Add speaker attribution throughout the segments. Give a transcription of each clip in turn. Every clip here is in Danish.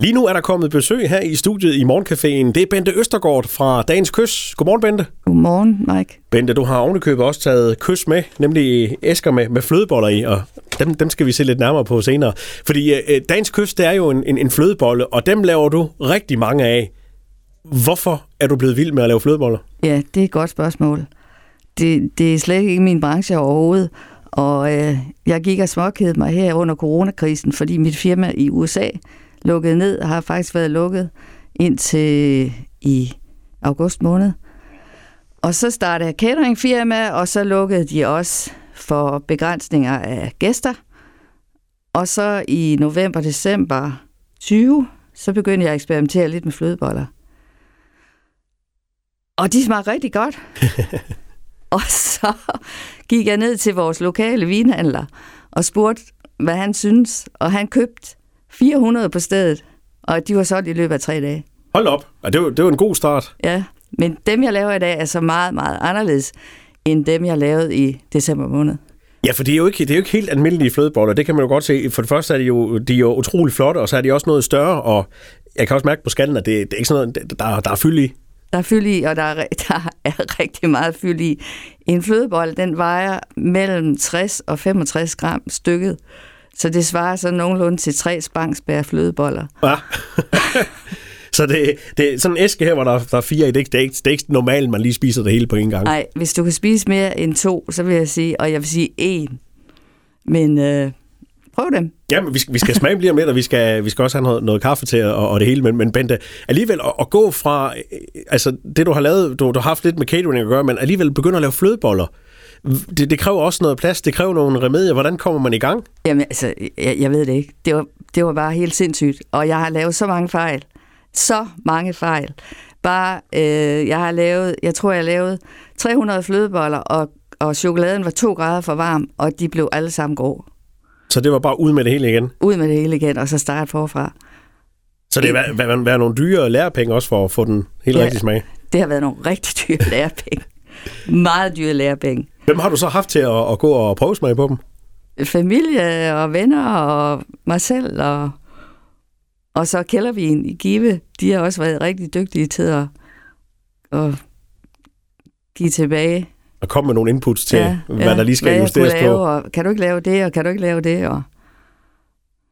Speaker 1: Lige nu er der kommet besøg her i studiet i Morgencaféen. Det er Bente Østergaard fra Dagens Kys. Godmorgen, Bente.
Speaker 2: Godmorgen, Mike.
Speaker 1: Bente, du har ovenikøbet også taget kys med, nemlig æsker med, med flødeboller i, og dem, dem skal vi se lidt nærmere på senere. Fordi øh, Dagens Kys, det er jo en, en, en flødebolle, og dem laver du rigtig mange af. Hvorfor er du blevet vild med at lave flødeboller?
Speaker 2: Ja, det er et godt spørgsmål. Det, det er slet ikke min branche overhovedet. Og øh, jeg gik og småkede mig her under coronakrisen, fordi mit firma i USA lukket ned, har faktisk været lukket indtil i august måned. Og så startede jeg cateringfirma, og så lukkede de også for begrænsninger af gæster. Og så i november-december 20, så begyndte jeg at eksperimentere lidt med flødeboller. Og de smager rigtig godt. og så gik jeg ned til vores lokale vinhandler og spurgte, hvad han synes. Og han købte 400 på stedet, og de var solgt i løbet af tre dage.
Speaker 1: Hold op. Ja, det, var, det var en god start.
Speaker 2: Ja, men dem, jeg laver i dag, er så meget, meget anderledes end dem, jeg lavede i december måned.
Speaker 1: Ja, for det er, jo ikke, det er jo ikke helt almindelige flødeboller. Det kan man jo godt se. For det første er de jo, de er jo utrolig flotte, og så er de også noget større, og jeg kan også mærke på skallen, at det, det er ikke sådan noget, der, der er fyld i.
Speaker 2: Der er fyld i, og der er, der er rigtig meget fyld i. En flødebold, den vejer mellem 60 og 65 gram stykket. Så det svarer så nogenlunde til tre spangsbær flødeboller.
Speaker 1: Ja. så det, det er sådan en æske her, hvor der, der er fire i, det, det, er ikke, det er ikke normalt, man lige spiser det hele på en gang.
Speaker 2: Nej, hvis du kan spise mere end to, så vil jeg sige, og jeg vil sige en. Men øh, prøv dem.
Speaker 1: Ja, men vi skal, vi skal smage lige om lidt, og vi skal, vi skal også have noget, noget kaffe til og, og det hele. Men, men Bente, alligevel at, at gå fra, altså det du har lavet, du, du har haft lidt med catering at gøre, men alligevel begynde at lave flødeboller det, det kræver også noget plads, det kræver nogle remedier. Hvordan kommer man i gang?
Speaker 2: Jamen, altså, jeg, jeg ved det ikke. Det var, det var bare helt sindssygt. Og jeg har lavet så mange fejl. Så mange fejl. Bare, øh, jeg har lavet, jeg tror, jeg har lavet 300 flødeboller, og, og chokoladen var to grader for varm, og de blev alle sammen grå.
Speaker 1: Så det var bare ud med det hele igen?
Speaker 2: Ud med det hele igen, og så starte forfra.
Speaker 1: Så det har været, været nogle dyre lærepenge også for at få den helt ja, rigtig smag?
Speaker 2: det har været nogle rigtig dyre lærepenge. Meget dyre lærepenge.
Speaker 1: Hvem har du så haft til at, at gå og prøve smage på dem?
Speaker 2: Familie og venner og mig selv og, og så Kældervin i Give. De har også været rigtig dygtige til at, at give tilbage.
Speaker 1: Og komme med nogle inputs til, ja, hvad ja, der lige skal justeres
Speaker 2: lave,
Speaker 1: på.
Speaker 2: Og, kan du ikke lave det, og kan du ikke lave det? Og,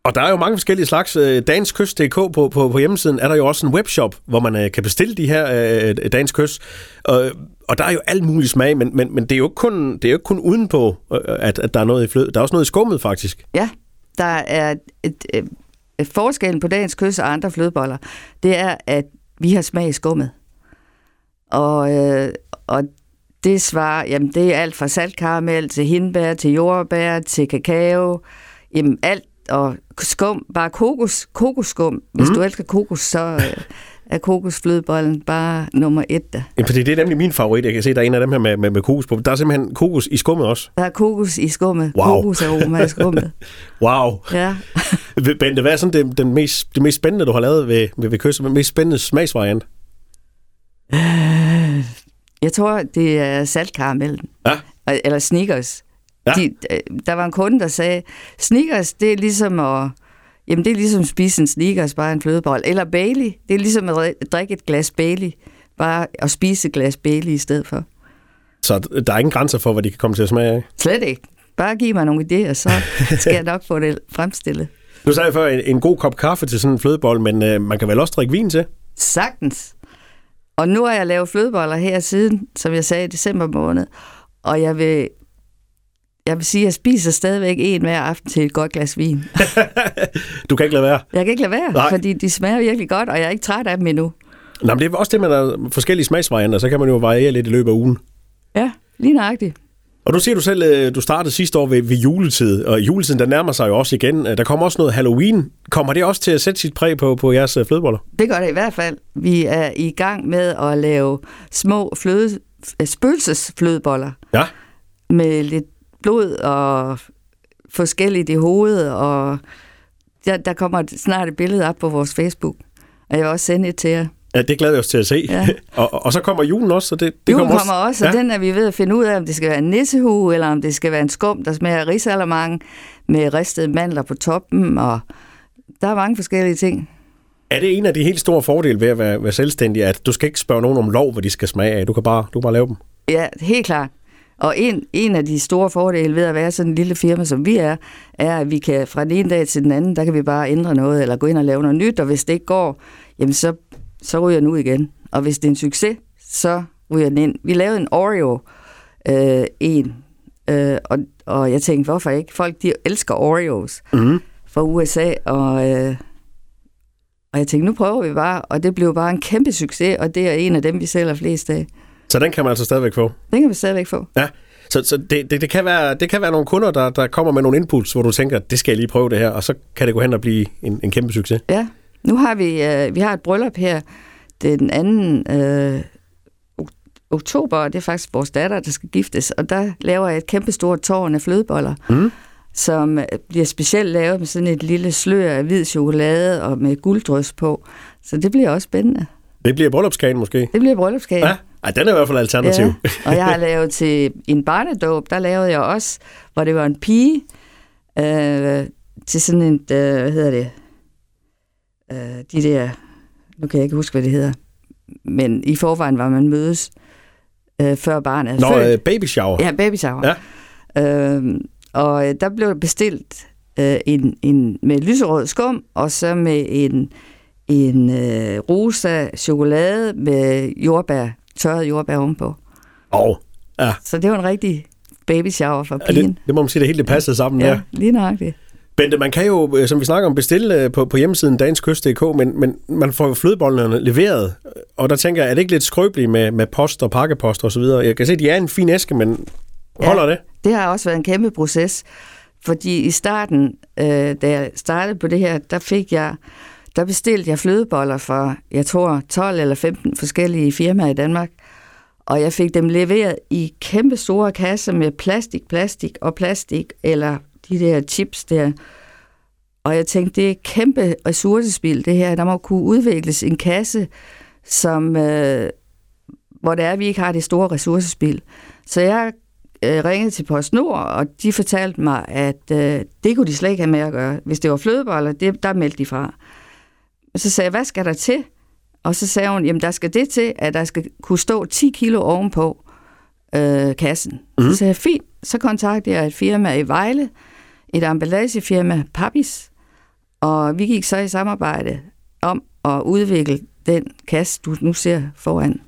Speaker 1: og der er jo mange forskellige slags. Øh, Danskyst.dk på, på, på hjemmesiden er der jo også en webshop, hvor man øh, kan bestille de her uh, Dansk Kys. Og, og der er jo alt muligt smag, men, men, men det er jo ikke kun, det er jo ikke kun udenpå, øh, at, at der er noget i fløde. Der er også noget i skummet, faktisk.
Speaker 2: Ja, der er et, et, forskellen på Dansk kys og andre flødeboller, det er, at vi har smag i skummet. Og, øh, og det svarer, jamen det er alt fra saltkaramel til hindbær, til jordbær, til kakao, jamen alt og skum, bare kokos, kokosskum. Hvis mm. du elsker kokos, så øh, er kokosflødebollen bare nummer et der.
Speaker 1: Ja, fordi det er nemlig min favorit. Jeg kan se, der er en af dem her med, med, med kokos på. Der er simpelthen kokos i skummet også.
Speaker 2: Der er kokos i skummet.
Speaker 1: Wow.
Speaker 2: Kokosaroma i skummet.
Speaker 1: wow.
Speaker 2: Ja.
Speaker 1: Bente, hvad er sådan det, den mest, det mest spændende, du har lavet ved, ved, ved kyst? Den mest spændende smagsvariant?
Speaker 2: Øh, jeg tror, det er saltkaramellen.
Speaker 1: Ja.
Speaker 2: Eller sneakers.
Speaker 1: Ja.
Speaker 2: De, øh, der var en kunde, der sagde, sneakers, det er ligesom at... Jamen, det er ligesom at spise en sneakers, bare en flødebold. Eller Bailey. Det er ligesom at drikke et glas Bailey. Bare at spise et glas Bailey i stedet for.
Speaker 1: Så der er ingen grænser for, hvad de kan komme til at smage af?
Speaker 2: Slet ikke. Bare giv mig nogle idéer, så skal jeg nok få det fremstillet.
Speaker 1: Du sagde før, en, en god kop kaffe til sådan en flødebold, men øh, man kan vel også drikke vin til?
Speaker 2: Sagtens. Og nu har jeg lavet flødeboller her siden, som jeg sagde, i december måned. Og jeg vil jeg vil sige, at jeg spiser stadigvæk en hver aften til et godt glas vin.
Speaker 1: du kan ikke lade være?
Speaker 2: Jeg kan ikke lade være, Nej. fordi de smager virkelig godt, og jeg er ikke træt af dem endnu.
Speaker 1: Nå, men det er også det med der forskellige smagsvarianter, så kan man jo variere lidt i løbet af ugen.
Speaker 2: Ja, lige nøjagtigt.
Speaker 1: Og du siger du selv, øh, du startede sidste år ved, ved juletid, og juletiden der nærmer sig jo også igen. Der kommer også noget Halloween. Kommer det også til at sætte sit præg på, på jeres øh, flødeboller?
Speaker 2: Det gør det i hvert fald. Vi er i gang med at lave små fløde, spøgelsesflødeboller.
Speaker 1: Ja.
Speaker 2: Med lidt blod og forskelligt i hovedet, og der, der kommer snart et billede op på vores Facebook, og jeg vil også sende et til jer.
Speaker 1: Ja, det glæder vi os til at se. Ja. og, og så kommer julen også. Så det, det
Speaker 2: julen kommer også, kommer også og ja. den er vi ved at finde ud af, om det skal være en nissehue, eller om det skal være en skum, der smager af risalamang, med ristede mandler på toppen, og der er mange forskellige ting.
Speaker 1: Er det en af de helt store fordele ved at være, være selvstændig, at du skal ikke spørge nogen om lov, hvad de skal smage af? Du kan bare, du kan bare lave dem.
Speaker 2: Ja, helt klart. Og en, en af de store fordele ved at være sådan en lille firma, som vi er, er, at vi kan fra den ene dag til den anden, der kan vi bare ændre noget, eller gå ind og lave noget nyt, og hvis det ikke går, jamen så, så ryger den ud igen. Og hvis det er en succes, så ryger den ind. Vi lavede en Oreo øh, en, øh, og, og jeg tænkte, hvorfor ikke? Folk, de elsker Oreos
Speaker 1: Mm.
Speaker 2: fra USA, og, øh, og jeg tænkte, nu prøver vi bare, og det blev bare en kæmpe succes, og det er en af dem, vi sælger flest af.
Speaker 1: Så den kan man altså stadigvæk få.
Speaker 2: Den kan vi stadigvæk få.
Speaker 1: Ja. Så, så det, det, det, kan være, det kan være nogle kunder, der, der kommer med nogle inputs, hvor du tænker, det skal jeg lige prøve det her, og så kan det gå hen og blive en, en kæmpe succes.
Speaker 2: Ja, nu har vi, øh, vi har et bryllup her den 2. Øh, ok- oktober, og det er faktisk vores datter, der skal giftes, og der laver jeg et kæmpe stort tårn af flødeboller,
Speaker 1: Mm.
Speaker 2: som øh, bliver specielt lavet med sådan et lille slør af hvid chokolade og med gulddrys på. Så det bliver også spændende.
Speaker 1: Det bliver bryllupskagen måske.
Speaker 2: Det bliver bryllupskage.
Speaker 1: Ja. Ej, den er i hvert fald alternativ.
Speaker 2: Ja, og jeg har lavet til en barnedåb, der lavede jeg også, hvor det var en pige, øh, til sådan en, øh, hvad hedder det, øh, de der, nu kan jeg ikke huske, hvad det hedder, men i forvejen var man mødes, øh, før barnet
Speaker 1: Nå, øh, baby shower.
Speaker 2: Ja, baby shower.
Speaker 1: Ja.
Speaker 2: Øhm, og øh, der blev bestilt øh, en, en med lyserød skum, og så med en, en øh, rosa chokolade med jordbær, tørret jordbær ovenpå.
Speaker 1: Og, ja.
Speaker 2: Så det var en rigtig baby shower for
Speaker 1: Ja,
Speaker 2: pigen.
Speaker 1: det, det må man sige, det hele det passede sammen. Ja.
Speaker 2: ja, lige nøjagtigt.
Speaker 1: Bente, man kan jo, øh, som vi snakker om, bestille øh, på, på hjemmesiden danskkyst.dk, men, men man får jo flødebollene leveret, og der tænker jeg, er det ikke lidt skrøbeligt med, med post og pakkepost og så videre? Jeg kan se, at de er en fin æske, men holder
Speaker 2: Ja.
Speaker 1: det?
Speaker 2: Det har også været en kæmpe proces, fordi i starten, øh, da jeg startede på det her, der fik jeg, der bestilte jeg flødeboller fra, jeg tror, 12 eller 15 forskellige firmaer i Danmark, og jeg fik dem leveret i kæmpe store kasser med plastik, plastik og plastik, eller de der chips der. Og jeg tænkte, det er kæmpe ressourcespil, det her. Der må kunne udvikles en kasse, som, øh, hvor det er, at vi ikke har det store ressourcespil. Så jeg øh, ringede til PostNord, og de fortalte mig, at øh, det kunne de slet ikke have med at gøre. Hvis det var flødeboller, det, der meldte de fra. Og så sagde jeg, hvad skal der til? Og så sagde hun, jamen der skal det til, at der skal kunne stå 10 kilo ovenpå øh, kassen. Mm. Så sagde jeg, fint. Så kontaktede jeg et firma i Vejle, et emballagefirma, Pappis, og vi gik så i samarbejde om at udvikle den kasse, du nu ser foran.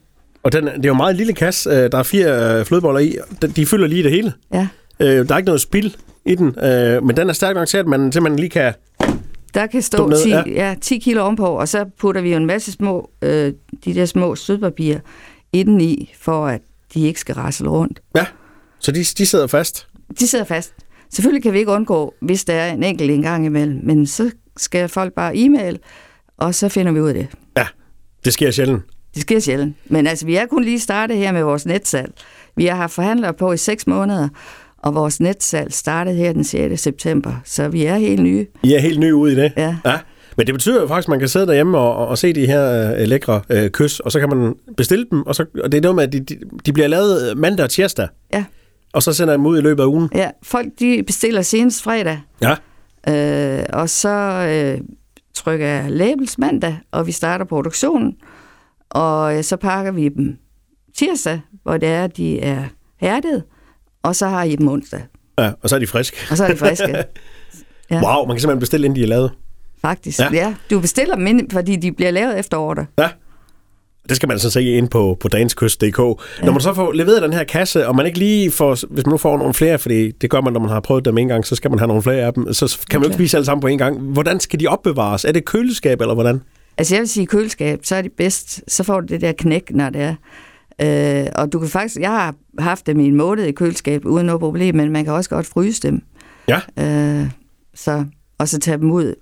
Speaker 1: Og den, det er jo en meget lille kasse. Øh, Der er fire øh, flødeboller i. De, de fylder lige det hele.
Speaker 2: Ja.
Speaker 1: Øh, Der er ikke noget spild i den, men den er stærk nok til, at man simpelthen lige kan...
Speaker 2: Der kan stå
Speaker 1: ned,
Speaker 2: 10,
Speaker 1: ja.
Speaker 2: ja. 10 kilo ovenpå, og så putter vi jo en masse små, øh, de der små sødpapir indeni, for at de ikke skal rasle rundt.
Speaker 1: Ja, så de, de sidder fast.
Speaker 2: De sidder fast. Selvfølgelig kan vi ikke undgå, hvis der er en enkelt en gang imellem, men så skal folk bare e-mail, og så finder vi ud af det.
Speaker 1: Ja, det sker sjældent.
Speaker 2: Det sker sjældent. Men altså, vi er kun lige startet her med vores netsalg. Vi har haft forhandlere på i seks måneder, og vores netsalg startede her den 6. september, så vi er helt nye.
Speaker 1: I er helt nye ude i det.
Speaker 2: Ja.
Speaker 1: Ja, men det betyder jo faktisk, at man kan sidde derhjemme og, og, og se de her øh, lækre øh, kys, og så kan man bestille dem, og, så, og det er noget med, at de, de, de bliver lavet mandag og tirsdag,
Speaker 2: Ja,
Speaker 1: og så sender jeg dem ud i løbet af ugen.
Speaker 2: ja. folk de bestiller senest fredag,
Speaker 1: Ja,
Speaker 2: Øh, og så øh, trykker jeg labels mandag, og vi starter produktionen. Og øh, så pakker vi dem tirsdag, hvor det er, de er hærdet, og så har I dem onsdag.
Speaker 1: ja og så er de friske.
Speaker 2: Og så er de friske, Ja.
Speaker 1: Wow, man kan simpelthen bestille, inden de er lavet.
Speaker 2: faktisk.
Speaker 1: Ja.
Speaker 2: Ja. Du bestiller dem, ind, fordi de bliver lavet efter ordre.
Speaker 1: Ja. Det skal man altså se ind på, på danskyst.dk. Ja. Når man så får leveret den her kasse, og man ikke lige får, hvis man nu får nogle flere, fordi det gør man, når man har prøvet dem en gang, så skal man have nogle flere af dem, så kan man jo ikke spise alle sammen på en gang. Hvordan skal de opbevares? Er det køleskab, eller hvordan?
Speaker 2: Altså jeg vil sige køleskab, så er det bedst. Så får du det der knæk, når det er. Øh, og du kan faktisk, jeg har haft dem i en måned i køleskab uden noget problem, men man kan også godt fryse dem.
Speaker 1: Ja.
Speaker 2: Øh, så, og så tage dem ud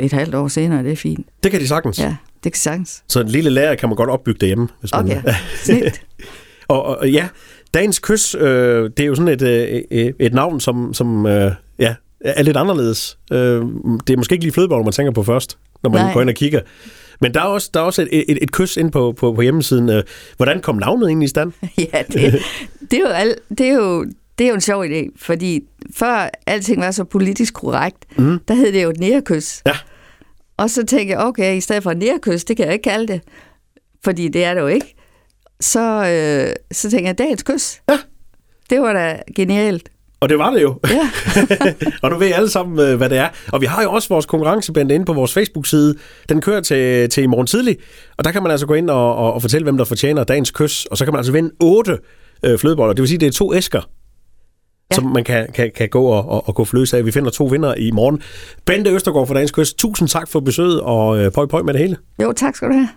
Speaker 2: et halvt år senere, det er fint.
Speaker 1: Det kan de sagtens.
Speaker 2: Ja, det kan sagtens.
Speaker 1: Så en lille lager kan man godt opbygge derhjemme. Hvis man,
Speaker 2: Okay, snilt.
Speaker 1: og, og ja, Dagens Kys, øh, det er jo sådan et, øh, øh, et navn, som, som øh, ja, er lidt anderledes. Øh, det er måske ikke lige flødeboller, man tænker på først, når man
Speaker 2: Nej.
Speaker 1: går ind og kigger. Men der er også, der er også et, et, et kys ind på, på, på hjemmesiden. Øh, Hvordan kom navnet egentlig i stand?
Speaker 2: ja, det, det, er jo al, det, er jo, det er jo en sjov idé, fordi før alting var så politisk korrekt,
Speaker 1: Mhm.
Speaker 2: der hed det jo et nærekys.
Speaker 1: Ja.
Speaker 2: Og så tænkte jeg, okay, i stedet for nærkys, det kan jeg ikke kalde det, fordi det er det jo ikke. Så, øh, så tænkte jeg, dagens kys.
Speaker 1: Ja.
Speaker 2: Det var da genialt.
Speaker 1: Og det var det jo.
Speaker 2: Ja.
Speaker 1: og nu ved I alle sammen, øh, hvad det er. Og vi har jo også vores konkurrenceband inde på vores Facebook-side. Den kører til, til i morgen tidlig. Og der kan man altså gå ind og, og, og fortælle, hvem der fortjener dagens kys. Og så kan man altså vinde otte øh, flødeboller. Det vil sige, det er to æsker, ja. som man kan, kan, kan gå og, og, og gå fløs af. Vi finder to vinder i morgen. Bente Østergaard fra Dagens Kys, tusind tak for besøget, og øh, pøj pøj med det hele.
Speaker 2: Jo, tak skal du have.